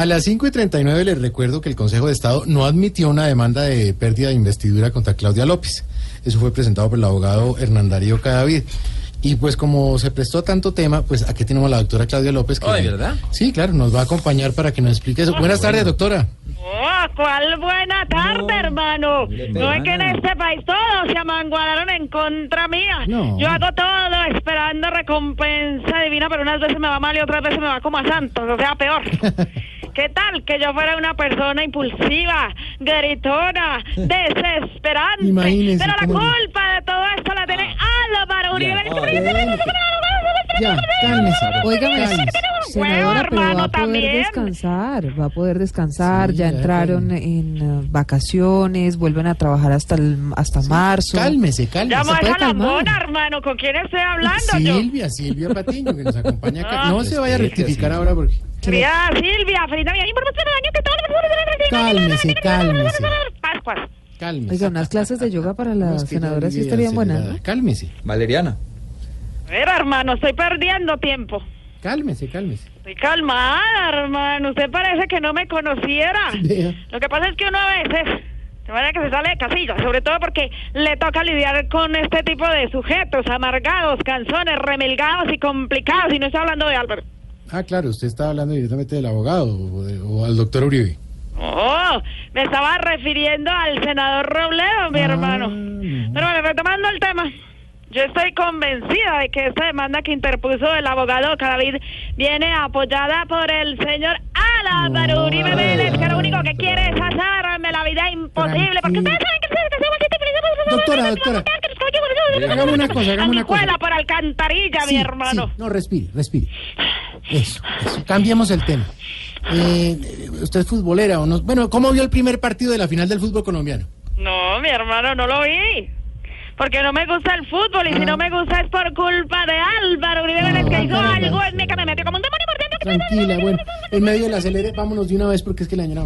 A las 5 y 39 les recuerdo que el Consejo de Estado no admitió una demanda de pérdida de investidura contra Claudia López. Eso fue presentado por el abogado Hernán Darío Cadavid. Y pues como se prestó a tanto tema, pues aquí tenemos a la doctora Claudia López. Que, Ay, ¿verdad? Sí, claro, nos va a acompañar para que nos explique eso. Buenas tardes, doctora. Oh, ¿cuál buena tarde, hermano? No es que en este país todos se amangualaron en contra mía. No. Yo hago todo esperando recompensa divina, pero unas veces me va mal y otras veces me va como a santos, o sea, peor. ¿Qué tal que yo fuera una persona impulsiva, gritona, desesperante? Imagínese Pero la culpa de todo esto la tiene Álvaro Uribe. Ya, cálmese. Cálmese. senadora, pero va hermano, a poder también. descansar, va a poder descansar, Sí, ya ya, entraron en eh, vacaciones, vuelven a trabajar hasta el, hasta marzo. Cálmese, cálmese. Llamo a puede esa calmar. lambona, hermano. ¿Con quién estoy hablando yo? Silvia, Silvia Patiño, que nos acompaña acá. Ah. No se vaya a rectificar Silvia. ahora porque... Querida Silvia, feliz Navidad. Información del año que todo Cálmese, cálmese. Pascuas. Cálmese. Oiga, unas clases de yoga para la No, es que ya senadora sí estarían buenas. Cálmese, Valeriana. A ver, hermano, estoy perdiendo tiempo. cálmese, cálmese. Estoy calmada, hermano. Usted parece que no me conociera. Lo que pasa es que uno a veces se vaya que se sale de casilla, sobre todo porque le toca lidiar con este tipo de sujetos amargados, canzones, remilgados y complicados. Y no estoy hablando de Álvaro. Ah, claro, usted está hablando directamente del abogado o, de- o al doctor Uribe. Oh, me estaba refiriendo al senador Robledo, mi Ah, hermano. no. Pero bueno, retomando el tema. Yo estoy convencida de que esta demanda que interpuso el abogado Cadavid viene apoyada por el señor Álvaro No, Uribe Vélez, que lo único que quiere es hacerme la vida imposible. Porque ustedes saben que somos Doctora, doctora. Hagamos una cosa, hagamos una cosa. Por alcantarilla, mi hermano. sí, no, respire, respire. Eso, eso. Cambiemos el tema. Eh, ¿Usted es futbolera o no? Bueno, ¿cómo vio el primer partido de la final del fútbol colombiano? No, mi hermano, no lo vi. Porque no me gusta el fútbol y si Ah. no me gusta es por culpa de Álvaro Uribe Vélez que Ah, hizo caramba. algo en que me metió como un demonio por dentro. Tranquila, bueno, en medio del acelere, vámonos de una vez porque es que la señora